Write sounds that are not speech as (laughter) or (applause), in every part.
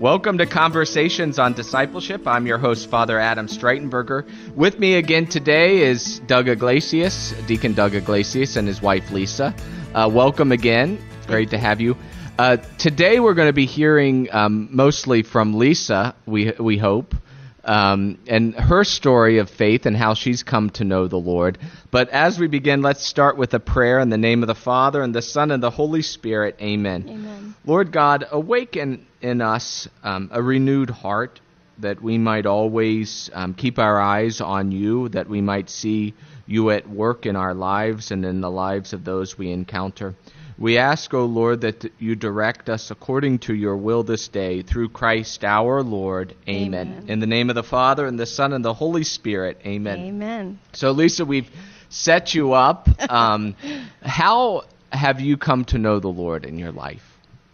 Welcome to Conversations on Discipleship. I'm your host, Father Adam Streitenberger. With me again today is Doug Iglesias, Deacon Doug Iglesias, and his wife Lisa. Uh, welcome again. Great to have you. Uh, today we're going to be hearing um, mostly from Lisa, we, we hope, um, and her story of faith and how she's come to know the Lord. But as we begin, let's start with a prayer in the name of the Father, and the Son, and the Holy Spirit. Amen. Amen. Lord God, awaken in us um, a renewed heart that we might always um, keep our eyes on you, that we might see you at work in our lives and in the lives of those we encounter. We ask, O Lord, that you direct us according to your will this day through Christ our Lord. Amen. Amen. In the name of the Father, and the Son, and the Holy Spirit. Amen. Amen. So, Lisa, we've set you up. (laughs) Um, how have you come to know the Lord in your life?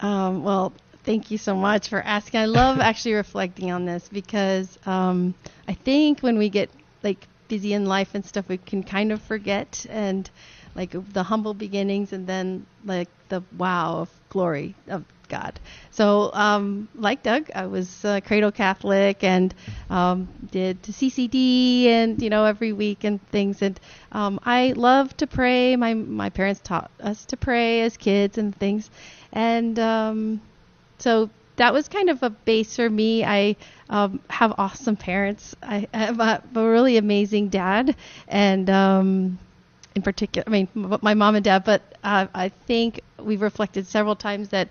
Um, well, thank you so much for asking. I love (laughs) actually reflecting on this because um, I think when we get like busy in life and stuff, we can kind of forget and like the humble beginnings and then like the wow of glory of God. So, um, like Doug, I was uh, cradle Catholic and um, did CCD and you know every week and things. And um, I love to pray. My my parents taught us to pray as kids and things. And um, so that was kind of a base for me. I um, have awesome parents. I have a, a really amazing dad, and um, in particular, I mean, my mom and dad. But uh, I think we've reflected several times that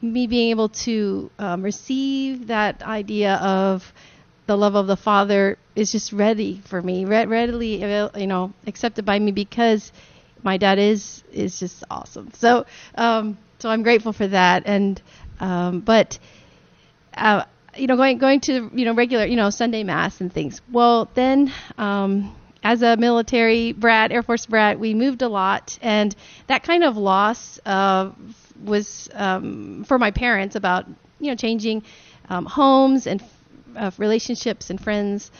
me being able to um, receive that idea of the love of the Father is just ready for me, re- readily, you know, accepted by me because my dad is is just awesome. So, um, so I'm grateful for that. And um, but uh, you know, going going to you know regular you know Sunday mass and things. Well, then. Um, as a military brat, Air Force brat, we moved a lot, and that kind of loss uh, was um, for my parents about you know changing um, homes and uh, relationships and friends.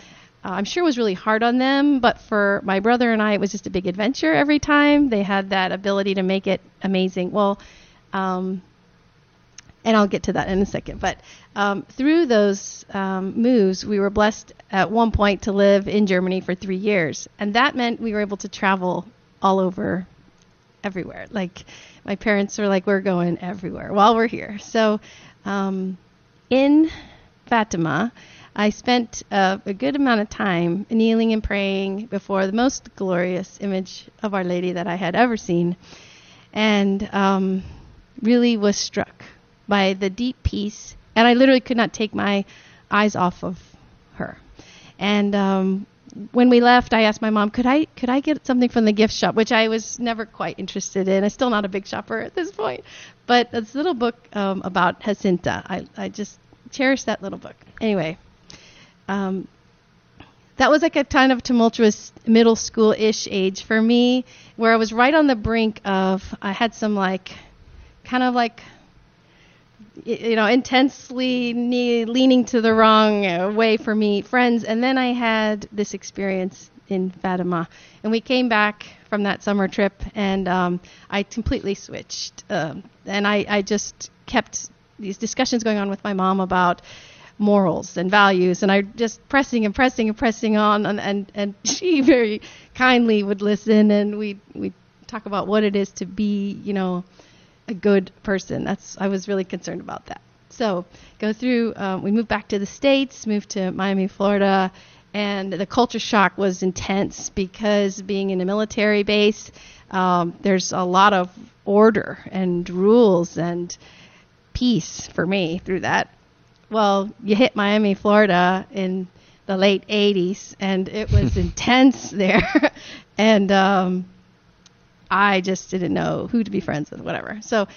Uh, I'm sure was really hard on them, but for my brother and I, it was just a big adventure every time. They had that ability to make it amazing. Well, um, and I'll get to that in a second. But um, through those um, moves, we were blessed at one point to live in Germany for three years, and that meant we were able to travel all over, everywhere. Like my parents were like, "We're going everywhere while we're here." So, um, in Fatima, I spent uh, a good amount of time kneeling and praying before the most glorious image of Our Lady that I had ever seen, and um, really was struck by the deep peace, and I literally could not take my eyes off of her. And um, when we left, I asked my mom, "Could I could I get something from the gift shop?" Which I was never quite interested in. I'm still not a big shopper at this point, but this little book um, about Jacinta, I I just cherish that little book. Anyway, um, that was like a kind of tumultuous middle school ish age for me, where I was right on the brink of I had some like kind of like you know intensely ne- leaning to the wrong uh, way for me friends. And then i had this experience in fatima. And we came back from that summer trip and um, i completely switched um, and I, I just kept these discussions going on with my mom about morals and values. And i just pressing and pressing and pressing on and and, and (laughs) she very kindly would listen and we we talk about what it is to be you know a good person. That's I was really concerned about that. So go through. Um, we moved back to the states, moved to Miami, Florida, and the culture shock was intense because being in a military base, um, there's a lot of order and rules and peace for me through that. Well, you hit Miami, Florida in the late 80s, and it was (laughs) intense there, (laughs) and um, I just didn't know who to be friends with, whatever. So,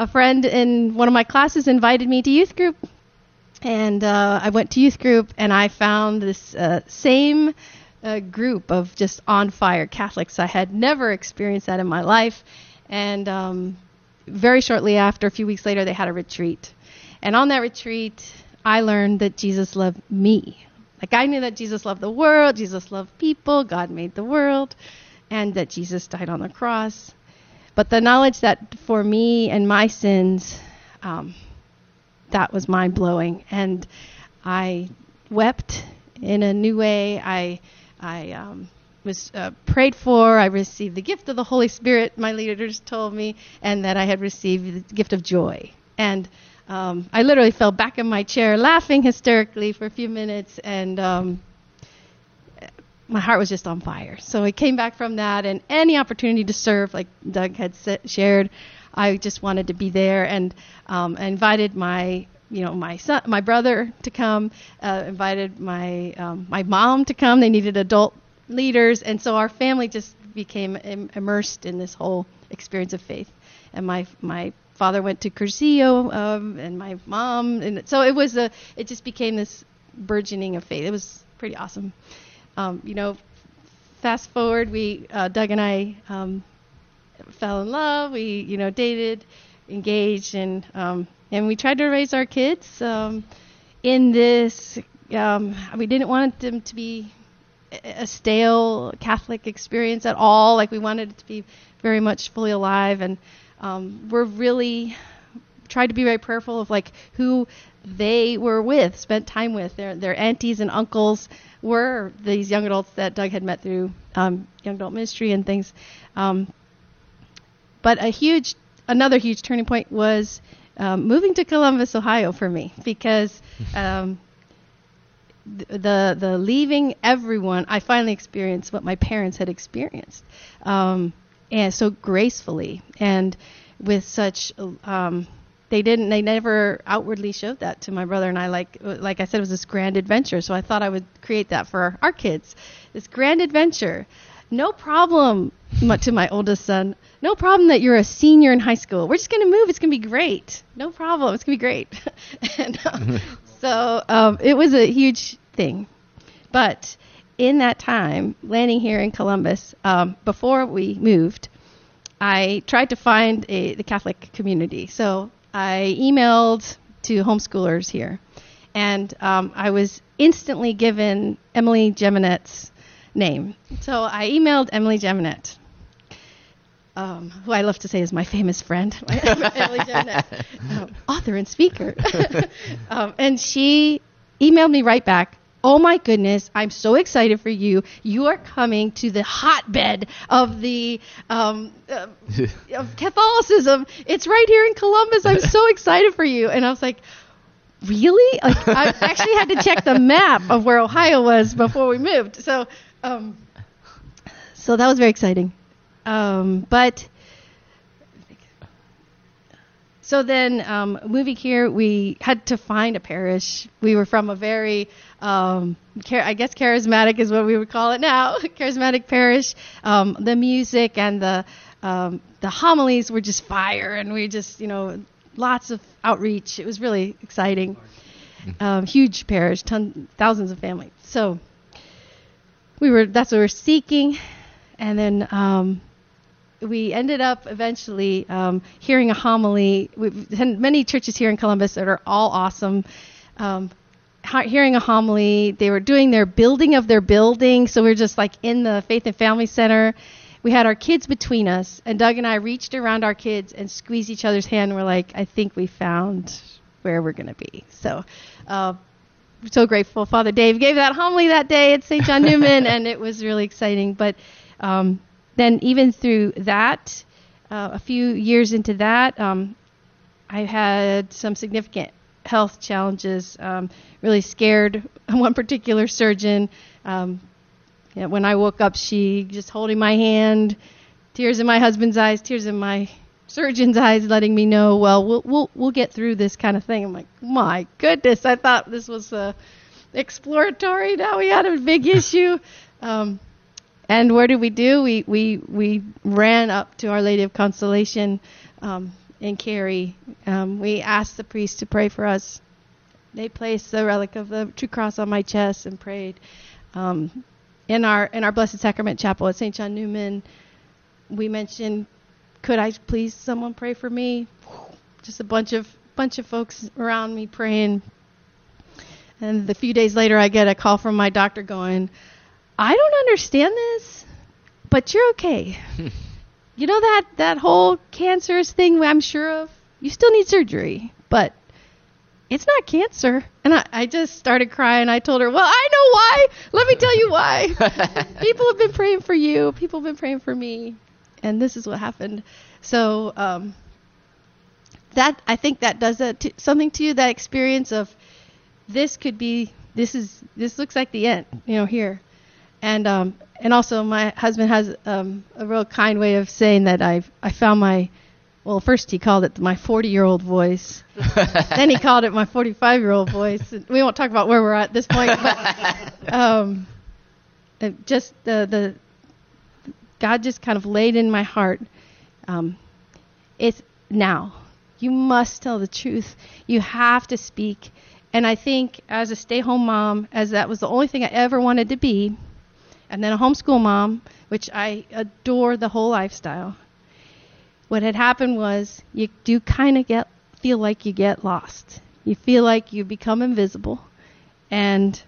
a friend in one of my classes invited me to youth group, and uh, I went to youth group, and I found this uh, same uh, group of just on fire Catholics. I had never experienced that in my life, and um, very shortly after, a few weeks later, they had a retreat, and on that retreat, I learned that Jesus loved me. Like I knew that Jesus loved the world, Jesus loved people, God made the world and that Jesus died on the cross. But the knowledge that for me and my sins, um, that was mind blowing, and I wept in a new way. I I um, was uh, prayed for. I received the gift of the Holy Spirit. My leaders told me, and that I had received the gift of joy. And um, I literally fell back in my chair, laughing hysterically for a few minutes, and um, my heart was just on fire. So I came back from that, and any opportunity to serve, like Doug had shared, I just wanted to be there, and um, I invited my you know my son, my brother to come, uh, invited my um, my mom to come. They needed adult leaders, and so our family just became Im- immersed in this whole experience of faith. And my my father went to Cursillo, um, and my mom, and so it was a it just became this burgeoning of faith. It was pretty awesome. Um, you know, fast forward, we uh, Doug and I um, fell in love. We you know dated, engaged, and um, and we tried to raise our kids um, in this. Um, we didn't want them to be a stale Catholic experience at all. Like we wanted it to be very much fully alive, and um, we're really tried to be very prayerful of like who they were with, spent time with. Their their aunties and uncles were these young adults that Doug had met through um, young adult ministry and things. Um, but a huge, another huge turning point was um, moving to Columbus, Ohio, for me because (laughs) um, the the leaving everyone, I finally experienced what my parents had experienced, um, and so gracefully and with such. They didn't. They never outwardly showed that to my brother and I. Like like I said, it was this grand adventure. So I thought I would create that for our kids. This grand adventure. No problem to my oldest son. No problem that you're a senior in high school. We're just going to move. It's going to be great. No problem. It's going to be great. (laughs) and, uh, (laughs) so um, it was a huge thing. But in that time, landing here in Columbus, um, before we moved, I tried to find a, the Catholic community. So I emailed to homeschoolers here, and um, I was instantly given Emily Jaminet's name. So I emailed Emily Geminet, um, who I love to say is my famous friend, (laughs) Emily um, author and speaker. (laughs) um, and she emailed me right back. Oh my goodness, I'm so excited for you. You are coming to the hotbed of the um, uh, of (laughs) Catholicism. It's right here in Columbus. I'm so excited for you. And I was like, really? Like, I actually had to check the map of where Ohio was before we moved. So, um, so that was very exciting. Um, but so then, um, moving here, we had to find a parish. We were from a very, um, char- I guess, charismatic is what we would call it now, (laughs) charismatic parish. Um, the music and the um, the homilies were just fire, and we just, you know, lots of outreach. It was really exciting. Um, huge parish, ton, thousands of families. So we were that's what we were seeking, and then um, we ended up eventually um, hearing a homily. We've had many churches here in Columbus that are all awesome. Um, hearing a homily, they were doing their building of their building, so we are just like in the Faith and Family Center. We had our kids between us, and Doug and I reached around our kids and squeezed each other's hand. And we're like, I think we found where we're going to be. So, uh, so grateful. Father Dave gave that homily that day at St. John Neumann, and it was really exciting. But um, then, even through that, uh, a few years into that, um, I had some significant health challenges. Um, really scared (laughs) one particular surgeon. Um, yeah, when I woke up, she just holding my hand, tears in my husband's eyes, tears in my surgeon's eyes, letting me know, well, we'll we'll we'll get through this kind of thing. I'm like, my goodness, I thought this was uh, exploratory. Now we had a big issue. (laughs) Um, and what did we do? We we we ran up to Our Lady of Consolation um, in Carey. Um, we asked the priest to pray for us. They placed the relic of the true cross on my chest and prayed. Um, in our in our Blessed Sacrament Chapel at St. John Neumann, we mentioned, could I please someone pray for me? Just a bunch of bunch of folks around me praying. And a few days later, I get a call from my doctor going, I don't understand this, but you're okay. (laughs) you know that that whole cancerous thing I'm sure of. You still need surgery, but it's not cancer. And I, I just started crying. I told her, well, I know why. Let me tell you why. (laughs) People have been praying for you. People have been praying for me. And this is what happened. So um, that I think that does a t- something to you. That experience of this could be this is this looks like the end. You know here. And um, and also my husband has um, a real kind way of saying that I I found my well, first he called it my 40 year old voice. (laughs) then he called it my 45 year old voice. We won't talk about where we're at this point, but (laughs) um, just the, the God just kind of laid in my heart. Um, it's now. You must tell the truth. You have to speak. And I think as a stay home mom, as that was the only thing I ever wanted to be, and then a homeschool mom, which I adore the whole lifestyle what had happened was you do kind of get feel like you get lost. You feel like you become invisible, and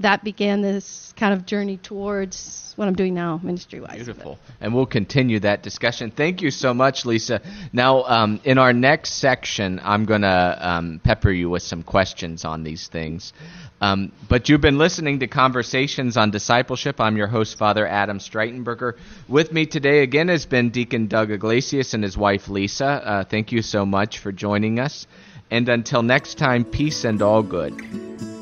that began this kind of journey towards what I'm doing now, ministry wise. Beautiful. And we'll continue that discussion. Thank you so much, Lisa. Now, um, in our next section, I'm going to um, pepper you with some questions on these things. Um, but you've been listening to Conversations on Discipleship. I'm your host, Father Adam Streitenberger. With me today again has been Deacon Doug Iglesias and his wife, Lisa. Uh, thank you so much for joining us. And until next time, peace and all good.